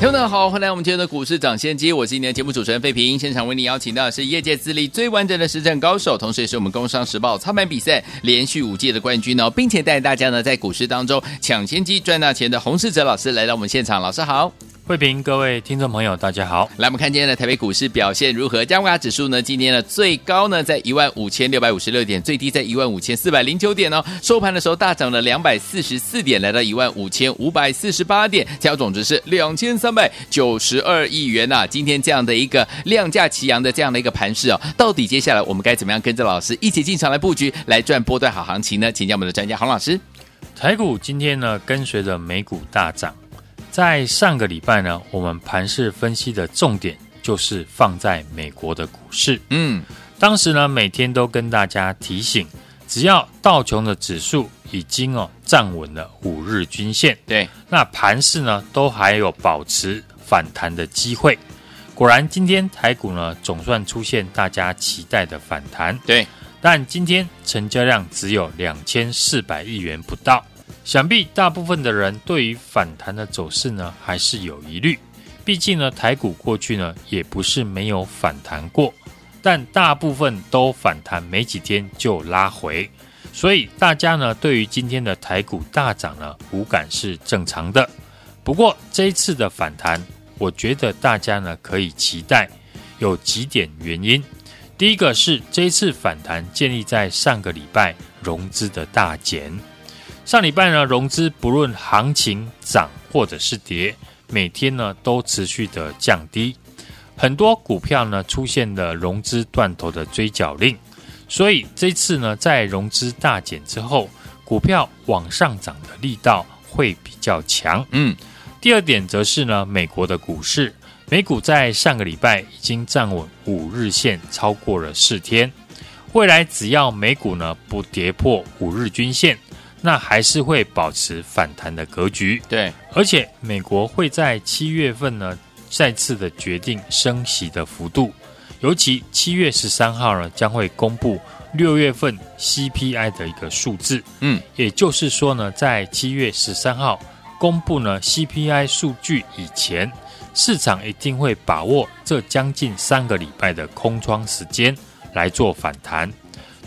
听众朋友好，欢迎来我们今天的股市抢先机，我是今天的节目主持人费平。现场为你邀请到的是业界资历最完整的实战高手，同时也是我们工商时报操盘比赛连续五届的冠军哦，并且带大家呢在股市当中抢先机赚大钱的洪世哲老师来到我们现场，老师好。慧平，各位听众朋友，大家好。来，我们看今天的台北股市表现如何？加权指数呢？今天的最高呢在一万五千六百五十六点，最低在一万五千四百零九点哦。收盘的时候大涨了两百四十四点，来到一万五千五百四十八点，成交总值是两千三百九十二亿元呐、啊。今天这样的一个量价齐扬的这样的一个盘势哦，到底接下来我们该怎么样跟着老师一起进场来布局，来赚波段好行情呢？请教我们的专家洪老师。台股今天呢跟随着美股大涨。在上个礼拜呢，我们盘市分析的重点就是放在美国的股市。嗯，当时呢，每天都跟大家提醒，只要道琼的指数已经哦站稳了五日均线，对，那盘势呢都还有保持反弹的机会。果然，今天台股呢总算出现大家期待的反弹，对，但今天成交量只有两千四百亿元不到。想必大部分的人对于反弹的走势呢，还是有疑虑。毕竟呢，台股过去呢也不是没有反弹过，但大部分都反弹没几天就拉回，所以大家呢对于今天的台股大涨呢无感是正常的。不过这一次的反弹，我觉得大家呢可以期待有几点原因。第一个是这一次反弹建立在上个礼拜融资的大减。上礼拜呢，融资不论行情涨或者是跌，每天呢都持续的降低，很多股票呢出现了融资断头的追缴令，所以这次呢在融资大减之后，股票往上涨的力道会比较强。嗯，第二点则是呢，美国的股市，美股在上个礼拜已经站稳五日线超过了四天，未来只要美股呢不跌破五日均线。那还是会保持反弹的格局，对，而且美国会在七月份呢再次的决定升息的幅度，尤其七月十三号呢将会公布六月份 CPI 的一个数字，嗯，也就是说呢，在七月十三号公布呢 CPI 数据以前，市场一定会把握这将近三个礼拜的空窗时间来做反弹。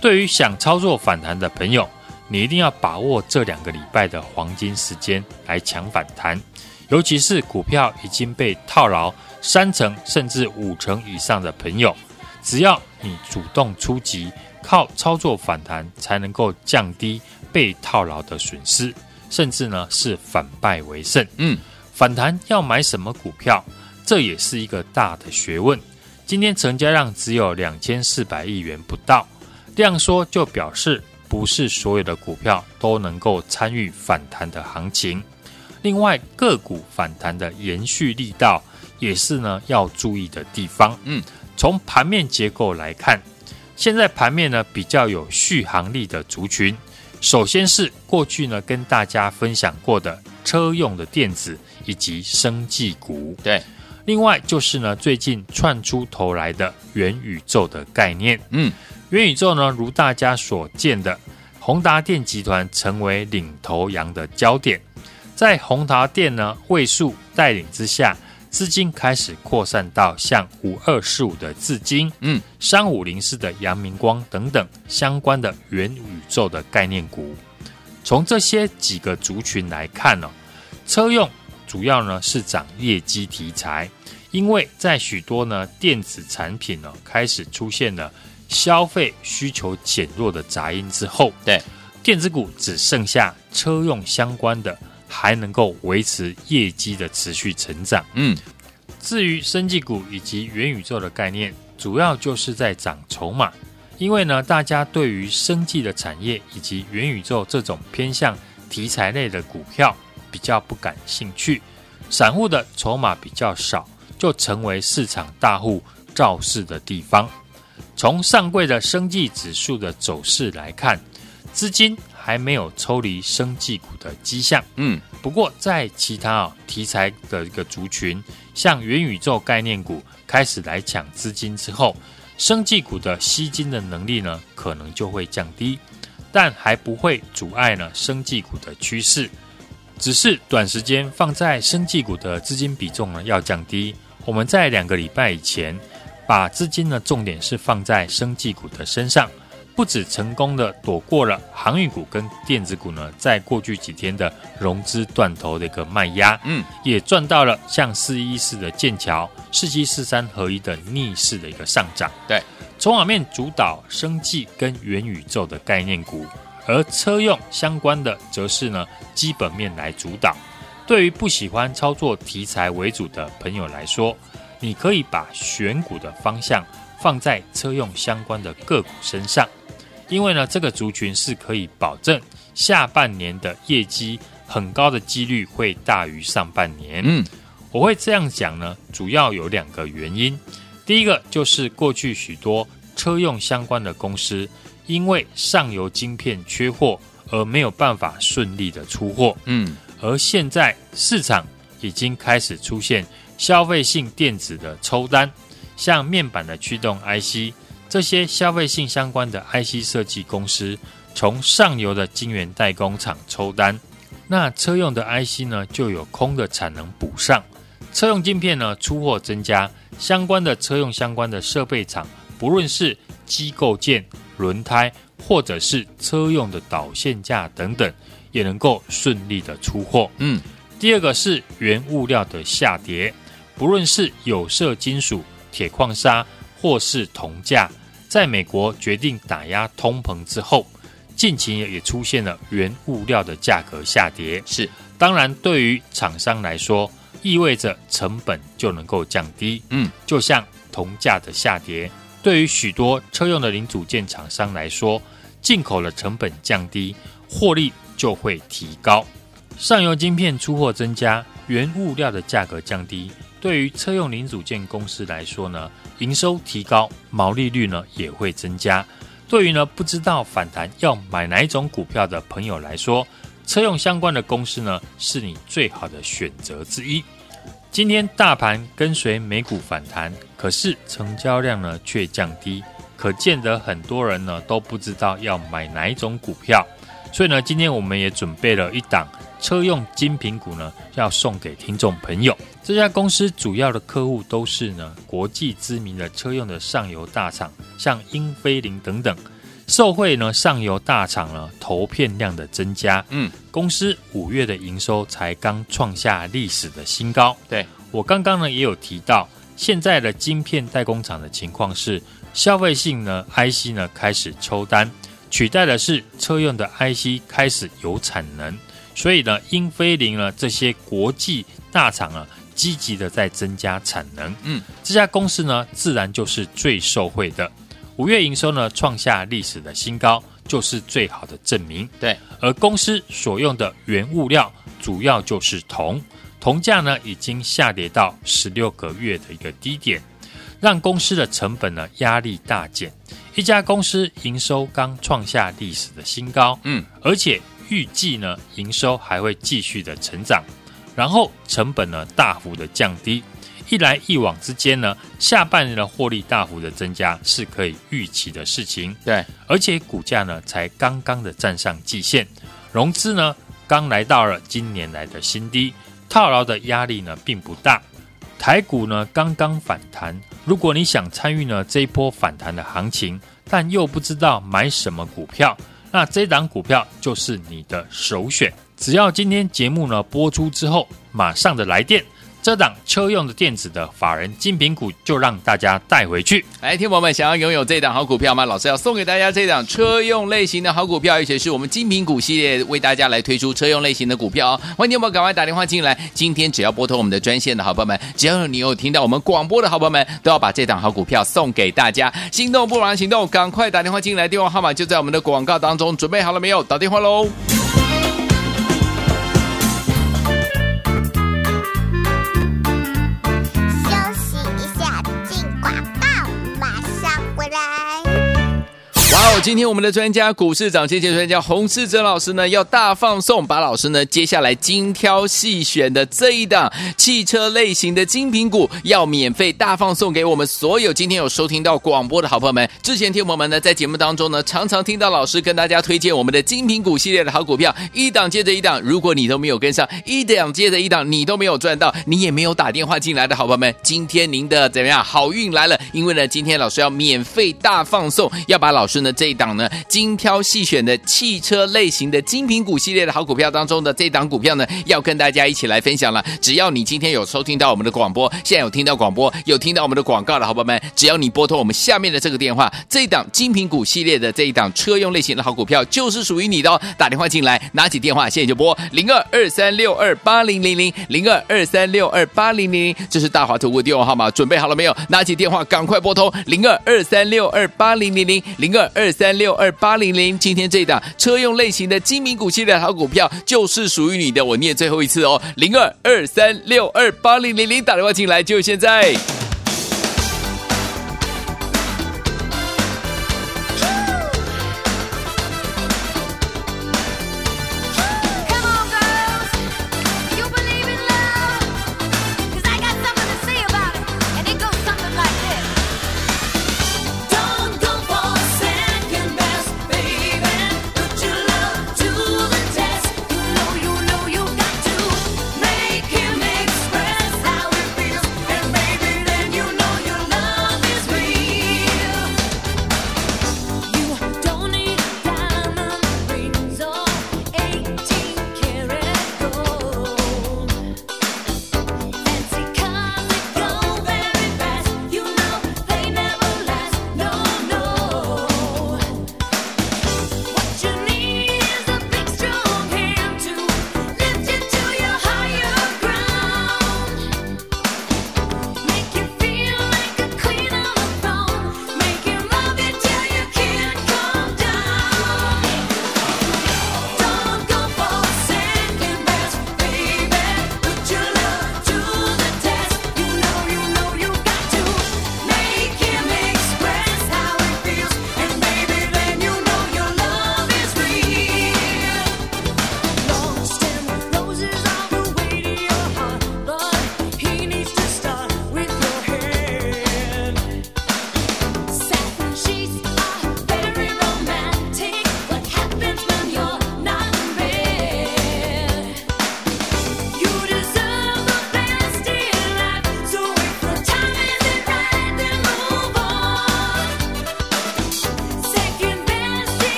对于想操作反弹的朋友，你一定要把握这两个礼拜的黄金时间来抢反弹，尤其是股票已经被套牢三成甚至五成以上的朋友，只要你主动出击，靠操作反弹才能够降低被套牢的损失，甚至呢是反败为胜。嗯，反弹要买什么股票，这也是一个大的学问。今天成交量只有两千四百亿元不到，量缩就表示。不是所有的股票都能够参与反弹的行情，另外个股反弹的延续力道也是呢要注意的地方。嗯，从盘面结构来看，现在盘面呢比较有续航力的族群，首先是过去呢跟大家分享过的车用的电子以及生技股。对，另外就是呢最近窜出头来的元宇宙的概念。嗯。元宇宙呢，如大家所见的，宏达电集团成为领头羊的焦点，在宏达电呢位数带领之下，资金开始扩散到像五二四五的智晶，嗯，三五零四的阳明光等等相关的元宇宙的概念股。从这些几个族群来看呢，车用主要呢是涨业绩题材，因为在许多呢电子产品呢开始出现了。消费需求减弱的杂音之后，对电子股只剩下车用相关的还能够维持业绩的持续成长。嗯，至于生技股以及元宇宙的概念，主要就是在涨筹码，因为呢，大家对于生技的产业以及元宇宙这种偏向题材类的股票比较不感兴趣，散户的筹码比较少，就成为市场大户造势的地方。从上柜的生技指数的走势来看，资金还没有抽离生技股的迹象。嗯，不过在其他啊题材的一个族群，像元宇宙概念股开始来抢资金之后，生技股的吸金的能力呢，可能就会降低，但还不会阻碍呢生技股的趋势。只是短时间放在生技股的资金比重呢要降低。我们在两个礼拜以前，把资金的重点是放在生技股的身上，不止成功的躲过了航运股跟电子股呢，在过去几天的融资断头的一个卖压，嗯，也赚到了像四一四的剑桥、四七四三合一的逆势的一个上涨。对，筹码面主导生技跟元宇宙的概念股。而车用相关的，则是呢基本面来主导。对于不喜欢操作题材为主的朋友来说，你可以把选股的方向放在车用相关的个股身上，因为呢这个族群是可以保证下半年的业绩很高的几率会大于上半年。嗯，我会这样讲呢，主要有两个原因。第一个就是过去许多车用相关的公司。因为上游晶片缺货而没有办法顺利的出货，嗯，而现在市场已经开始出现消费性电子的抽单，像面板的驱动 IC 这些消费性相关的 IC 设计公司，从上游的晶圆代工厂抽单，那车用的 IC 呢就有空的产能补上，车用晶片呢出货增加，相关的车用相关的设备厂，不论是机构件。轮胎或者是车用的导线架等等，也能够顺利的出货。嗯，第二个是原物料的下跌，不论是有色金属、铁矿砂或是铜价，在美国决定打压通膨之后，近期也出现了原物料的价格下跌。是，当然对于厂商来说，意味着成本就能够降低。嗯，就像铜价的下跌。对于许多车用的零组件厂商来说，进口的成本降低，获利就会提高。上游晶片出货增加，原物料的价格降低，对于车用零组件公司来说呢，营收提高，毛利率呢也会增加。对于呢不知道反弹要买哪一种股票的朋友来说，车用相关的公司呢是你最好的选择之一。今天大盘跟随美股反弹，可是成交量呢却降低，可见得很多人呢都不知道要买哪一种股票。所以呢，今天我们也准备了一档车用精品股呢，要送给听众朋友。这家公司主要的客户都是呢国际知名的车用的上游大厂，像英飞凌等等。受惠呢，上游大厂呢投片量的增加，嗯，公司五月的营收才刚创下历史的新高。对，我刚刚呢也有提到，现在的晶片代工厂的情况是，消费性呢 IC 呢开始抽单，取代的是车用的 IC 开始有产能，所以呢，英飞凌呢这些国际大厂啊积极的在增加产能，嗯，这家公司呢自然就是最受惠的。五月营收呢创下历史的新高，就是最好的证明。对，而公司所用的原物料主要就是铜，铜价呢已经下跌到十六个月的一个低点，让公司的成本呢压力大减。一家公司营收刚创下历史的新高，嗯，而且预计呢营收还会继续的成长，然后成本呢大幅的降低。一来一往之间呢，下半年的获利大幅的增加是可以预期的事情。对，而且股价呢才刚刚的站上季线，融资呢刚来到了今年来的新低，套牢的压力呢并不大。台股呢刚刚反弹，如果你想参与呢这一波反弹的行情，但又不知道买什么股票，那这档股票就是你的首选。只要今天节目呢播出之后，马上的来电。这档车用的电子的法人精品股就让大家带回去。来，听友们想要拥有这档好股票吗？老师要送给大家这档车用类型的好股票，而且是我们精品股系列为大家来推出车用类型的股票哦。欢迎听友们赶快打电话进来。今天只要拨通我们的专线的好朋友们，只要你有听到我们广播的好朋友们，都要把这档好股票送给大家。心动不如行动，赶快打电话进来，电话号码就在我们的广告当中。准备好了没有？打电话喽！今天我们的专家股市涨跌跌专家洪世哲老师呢，要大放送，把老师呢接下来精挑细选的这一档汽车类型的精品股，要免费大放送给我们所有今天有收听到广播的好朋友们。之前听我们呢在节目当中呢，常常听到老师跟大家推荐我们的精品股系列的好股票，一档接着一档，如果你都没有跟上，一档接着一档，你都没有赚到，你也没有打电话进来的好朋友们，今天您的怎么样？好运来了，因为呢，今天老师要免费大放送，要把老师呢。这一档呢，精挑细选的汽车类型的精品股系列的好股票当中的这档股票呢，要跟大家一起来分享了。只要你今天有收听到我们的广播，现在有听到广播，有听到我们的广告的好朋友们，只要你拨通我们下面的这个电话，这一档精品股系列的这一档车用类型的好股票就是属于你的哦。打电话进来，拿起电话，现在就拨零二二三六二八零零零零二二三六二八零零零，这是大华投顾电话号码，准备好了没有？拿起电话，赶快拨通零二二三六二八零零零零二二三六二八零零，今天这档车用类型的精明股系列好股票就是属于你的。我念最后一次哦，零二二三六二八零零零，打电话进来就现在。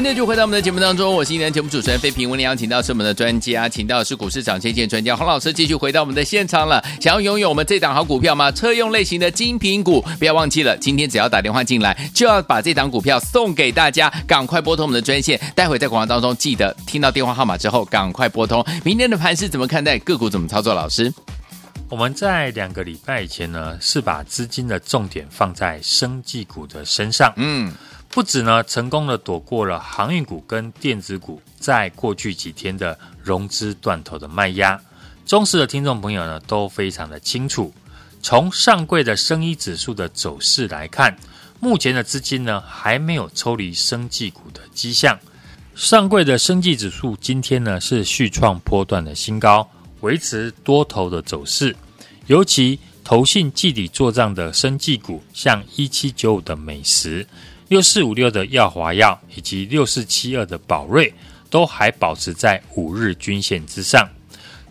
欢迎就回到我们的节目当中，我是今天节目主持人费平。为您邀请到是我们的专家，请到是股市涨跌专家洪老师，继续回到我们的现场了。想要拥有我们这档好股票吗？车用类型的精品股，不要忘记了，今天只要打电话进来，就要把这档股票送给大家。赶快拨通我们的专线，待会在广告当中记得听到电话号码之后，赶快拨通。明天的盘是怎么看待？个股怎么操作？老师，我们在两个礼拜以前呢，是把资金的重点放在生技股的身上，嗯。不止呢，成功的躲过了航运股跟电子股在过去几天的融资断头的卖压。忠实的听众朋友呢，都非常的清楚。从上柜的生医指数的走势来看，目前的资金呢，还没有抽离生技股的迹象。上柜的生技指数今天呢，是续创波段的新高，维持多头的走势。尤其投信季底做账的生技股，像一七九五的美食。六四五六的耀华药以及六四七二的宝瑞都还保持在五日均线之上。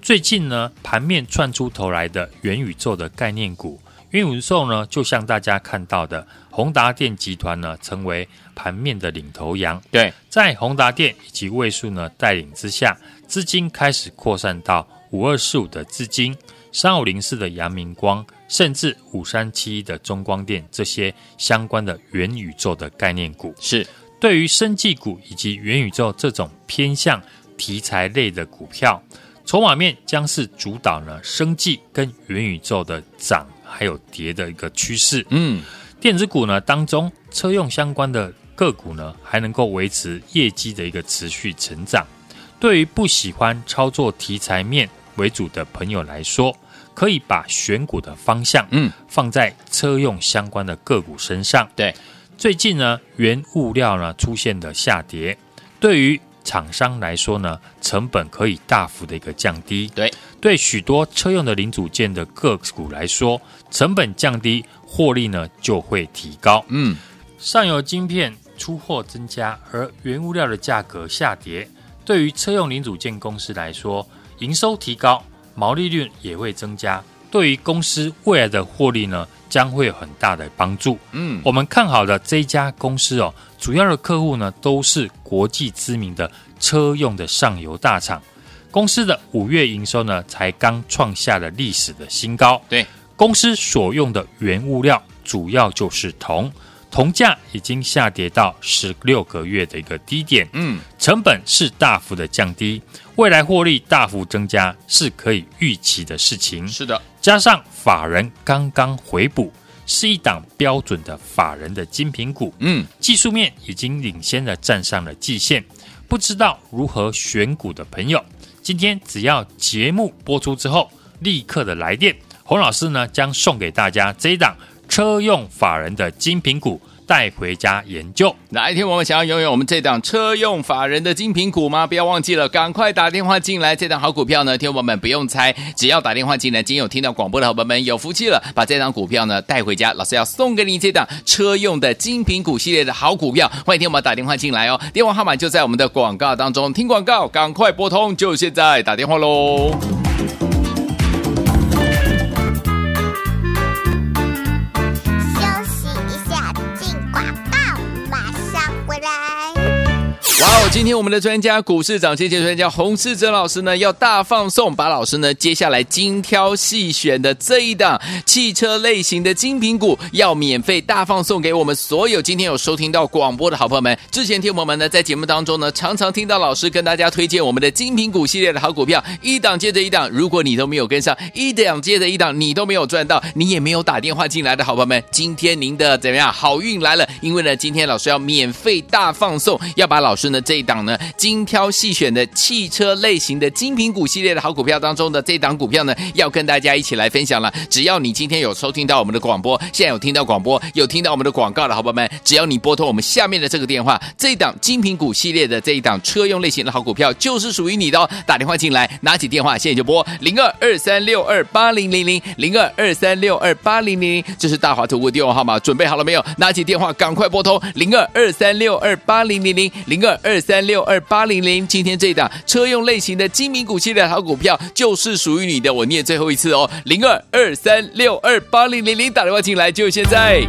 最近呢，盘面窜出头来的元宇宙的概念股，元宇宙呢，就像大家看到的，宏达电集团呢，成为盘面的领头羊。对，在宏达电以及位数呢带领之下，资金开始扩散到五二四五的资金。三五零四的阳明光，甚至五三七一的中光电，这些相关的元宇宙的概念股，是对于生技股以及元宇宙这种偏向题材类的股票，筹码面将是主导呢生技跟元宇宙的涨还有跌的一个趋势。嗯，电子股呢当中，车用相关的个股呢还能够维持业绩的一个持续成长。对于不喜欢操作题材面。为主的朋友来说，可以把选股的方向，嗯，放在车用相关的个股身上。对，最近呢，原物料呢出现的下跌，对于厂商来说呢，成本可以大幅的一个降低。对，对许多车用的零组件的个股来说，成本降低，获利呢就会提高。嗯，上游晶片出货增加，而原物料的价格下跌，对于车用零组件公司来说。营收提高，毛利率也会增加，对于公司未来的获利呢，将会有很大的帮助。嗯，我们看好的这一家公司哦，主要的客户呢都是国际知名的车用的上游大厂。公司的五月营收呢，才刚创下了历史的新高。对，公司所用的原物料主要就是铜。铜价已经下跌到十六个月的一个低点，嗯，成本是大幅的降低，未来获利大幅增加是可以预期的事情。是的，加上法人刚刚回补，是一档标准的法人的精品股，嗯，技术面已经领先的站上了季线。不知道如何选股的朋友，今天只要节目播出之后，立刻的来电，洪老师呢将送给大家这一档。车用法人的精品股带回家研究。哪一天我们想要拥有我们这档车用法人的精品股吗？不要忘记了，赶快打电话进来。这档好股票呢，听友们不用猜，只要打电话进来，今天有听到广播的好朋友们有福气了，把这档股票呢带回家。老师要送给你这档车用的精品股系列的好股票，欢迎听我们打电话进来哦。电话号码就在我们的广告当中，听广告，赶快拨通，就现在打电话喽。今天我们的专家股市涨跌专家洪世哲老师呢，要大放送，把老师呢接下来精挑细选的这一档汽车类型的精品股，要免费大放送给我们所有今天有收听到广播的好朋友们。之前听我们呢在节目当中呢，常常听到老师跟大家推荐我们的精品股系列的好股票，一档接着一档。如果你都没有跟上，一档接着一档，你都没有赚到，你也没有打电话进来的好朋友们，今天您的怎么样？好运来了！因为呢，今天老师要免费大放送，要把老师。呢这一档呢，精挑细选的汽车类型的精品股系列的好股票当中的这档股票呢，要跟大家一起来分享了。只要你今天有收听到我们的广播，现在有听到广播，有听到我们的广告的好朋友们，只要你拨通我们下面的这个电话，这一档精品股系列的这一档车用类型的好股票就是属于你的哦。打电话进来，拿起电话现在就拨零二二三六二八零零零零二二三六二八零零零，这是大华投顾电话号码，准备好了没有？拿起电话赶快拨通零二二三六二八零零零零二。二三六二八零零，今天这档车用类型的精明股系列好股票就是属于你的。我念最后一次哦，零二二三六二八零零零，打电话进来就现在。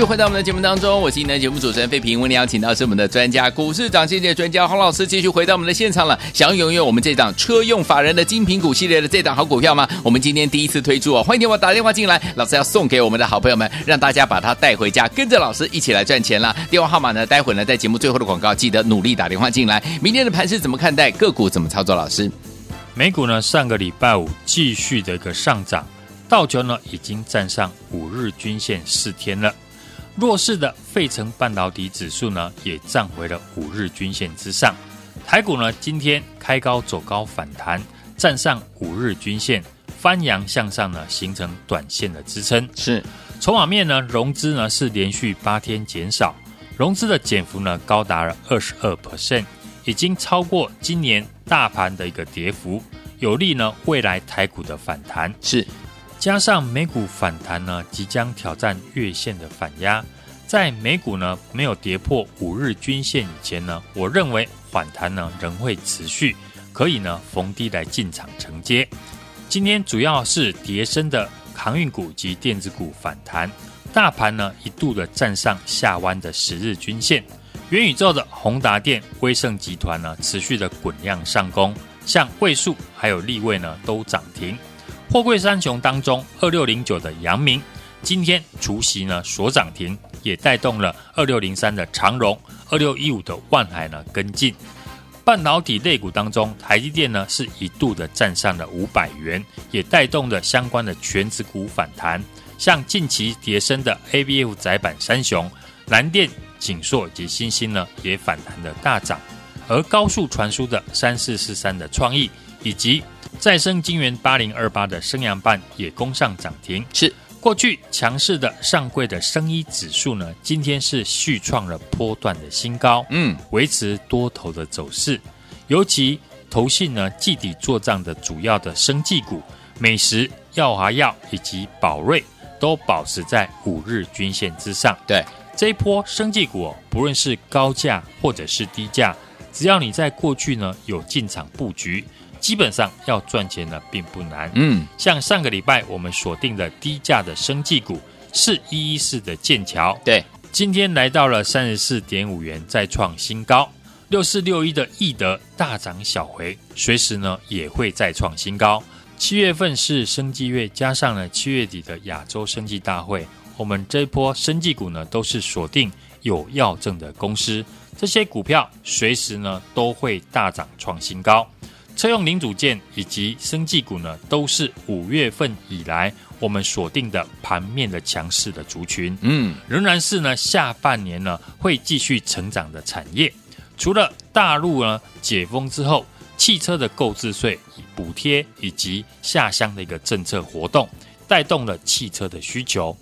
续回到我们的节目当中，我是今天的节目主持人费平。为您邀请到是我们的专家股市涨跌专家洪老师，继续回到我们的现场了。想要拥有我们这档车用法人的精品股系列的这档好股票吗？我们今天第一次推出哦，欢迎电话打电话进来，老师要送给我们的好朋友们，让大家把它带回家，跟着老师一起来赚钱啦。电话号码呢？待会呢，在节目最后的广告，记得努力打电话进来。明天的盘是怎么看待？个股怎么操作？老师，美股呢，上个礼拜五继续的一个上涨，道琼呢已经站上五日均线四天了。弱势的费城半导体指数呢，也站回了五日均线之上。台股呢，今天开高走高反弹，站上五日均线，翻扬向上呢，形成短线的支撑。是筹码面呢，融资呢是连续八天减少，融资的减幅呢高达了二十二 percent，已经超过今年大盘的一个跌幅，有利呢未来台股的反弹。是。加上美股反弹呢，即将挑战月线的反压，在美股呢没有跌破五日均线以前呢，我认为反弹呢仍会持续，可以呢逢低来进场承接。今天主要是跌升的航运股及电子股反弹，大盘呢一度的站上下弯的十日均线，元宇宙的宏达电、威盛集团呢持续的滚量上攻，像位数还有立位呢都涨停。货柜三雄当中，二六零九的阳明今天除夕呢所涨停，也带动了二六零三的长荣、二六一五的万海呢跟进。半导体类股当中，台积电呢是一度的站上了五百元，也带动了相关的全值股反弹。像近期跌升的 ABF 窄板三雄，蓝电、景硕以及新兴呢也反弹的大涨，而高速传输的三四四三的创意以及再生金源八零二八的升阳半也攻上涨停，是过去强势的上柜的生医指数呢，今天是续创了波段的新高，嗯，维持多头的走势。尤其投信呢，季底做账的主要的生技股，美食、耀华药以及宝瑞都保持在五日均线之上。对，这一波生技股哦，不论是高价或者是低价，只要你在过去呢有进场布局。基本上要赚钱呢，并不难。嗯，像上个礼拜我们锁定的低价的生技股是一一四的剑桥，对，今天来到了三十四点五元，再创新高。六四六一的易德大涨小回，随时呢也会再创新高。七月份是生技月，加上了七月底的亚洲生技大会，我们这一波生技股呢都是锁定有药证的公司，这些股票随时呢都会大涨创新高。车用零组件以及生技股呢，都是五月份以来我们锁定的盘面的强势的族群。嗯，仍然是呢下半年呢会继续成长的产业。除了大陆呢解封之后，汽车的购置税补贴以及下乡的一个政策活动，带动了汽车的需求。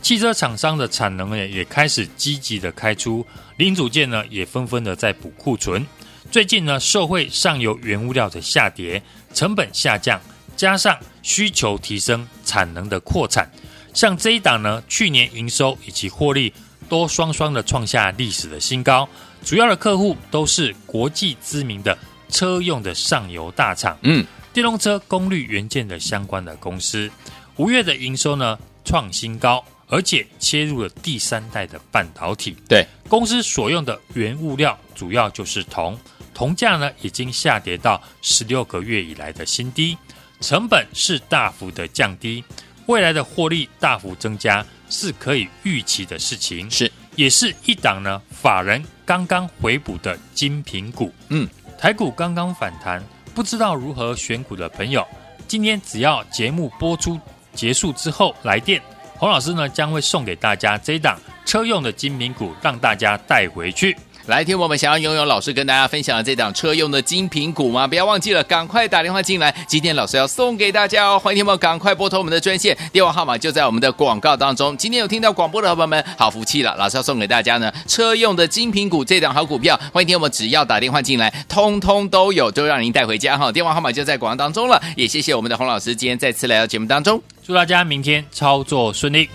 汽车厂商的产能呢也开始积极的开出，零组件呢也纷纷的在补库存。最近呢，受惠上游原物料的下跌，成本下降，加上需求提升，产能的扩产，像这一档呢，去年营收以及获利都双双的创下历史的新高。主要的客户都是国际知名的车用的上游大厂，嗯，电动车功率元件的相关的公司，五月的营收呢创新高，而且切入了第三代的半导体。对，公司所用的原物料主要就是铜。铜价呢已经下跌到十六个月以来的新低，成本是大幅的降低，未来的获利大幅增加是可以预期的事情，是也是一档呢法人刚刚回补的精品股。嗯，台股刚刚反弹，不知道如何选股的朋友，今天只要节目播出结束之后来电，洪老师呢将会送给大家这一档车用的精品股，让大家带回去。来听我们想要拥有老师跟大家分享的这档车用的精品股吗？不要忘记了，赶快打电话进来，今天老师要送给大家哦！欢迎听众赶快拨通我们的专线，电话号码就在我们的广告当中。今天有听到广播的伙伴们，好福气了，老师要送给大家呢车用的精品股这档好股票。欢迎听我们只要打电话进来，通通都有，都让您带回家哈！电话号码就在广告当中了。也谢谢我们的洪老师今天再次来到节目当中，祝大家明天操作顺利。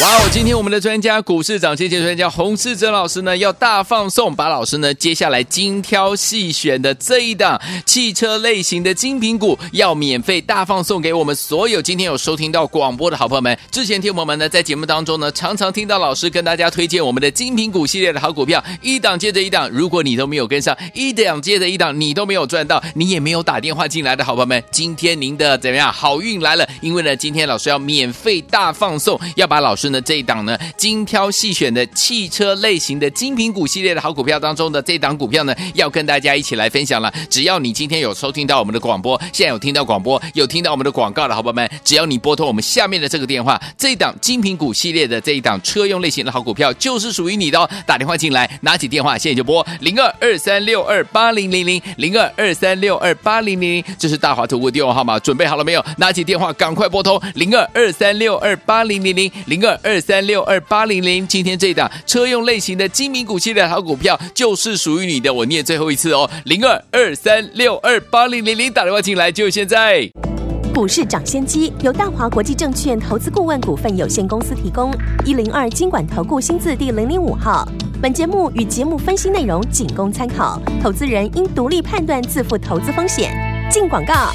哇哦！今天我们的专家股市涨跌跌专家洪世哲老师呢，要大放送，把老师呢接下来精挑细选的这一档汽车类型的精品股，要免费大放送给我们所有今天有收听到广播的好朋友们。之前听我们呢在节目当中呢，常常听到老师跟大家推荐我们的精品股系列的好股票，一档接着一档。如果你都没有跟上，一档接着一档，你都没有赚到，你也没有打电话进来的好朋友们，今天您的怎么样？好运来了！因为呢，今天老师要免费大放送，要把老师。那这一档呢，精挑细选的汽车类型的精品股系列的好股票当中的这档股票呢，要跟大家一起来分享了。只要你今天有收听到我们的广播，现在有听到广播，有听到我们的广告的好朋友们，只要你拨通我们下面的这个电话，这一档精品股系列的这一档车用类型的好股票就是属于你的哦。打电话进来，拿起电话，现在就拨零二二三六二八零零零零二二三六二八零零零，这是大华投顾电话号码，准备好了没有？拿起电话，赶快拨通零二二三六二八零零零零二。二三六二八零零，今天这一档车用类型的精明股系列好股票就是属于你的。我念最后一次哦，零二二三六二八零零零，打电话进来就现在。股市涨先机由大华国际证券投资顾问股份有限公司提供，一零二金管投顾新字第零零五号。本节目与节目分析内容仅供参考，投资人应独立判断，自负投资风险。进广告。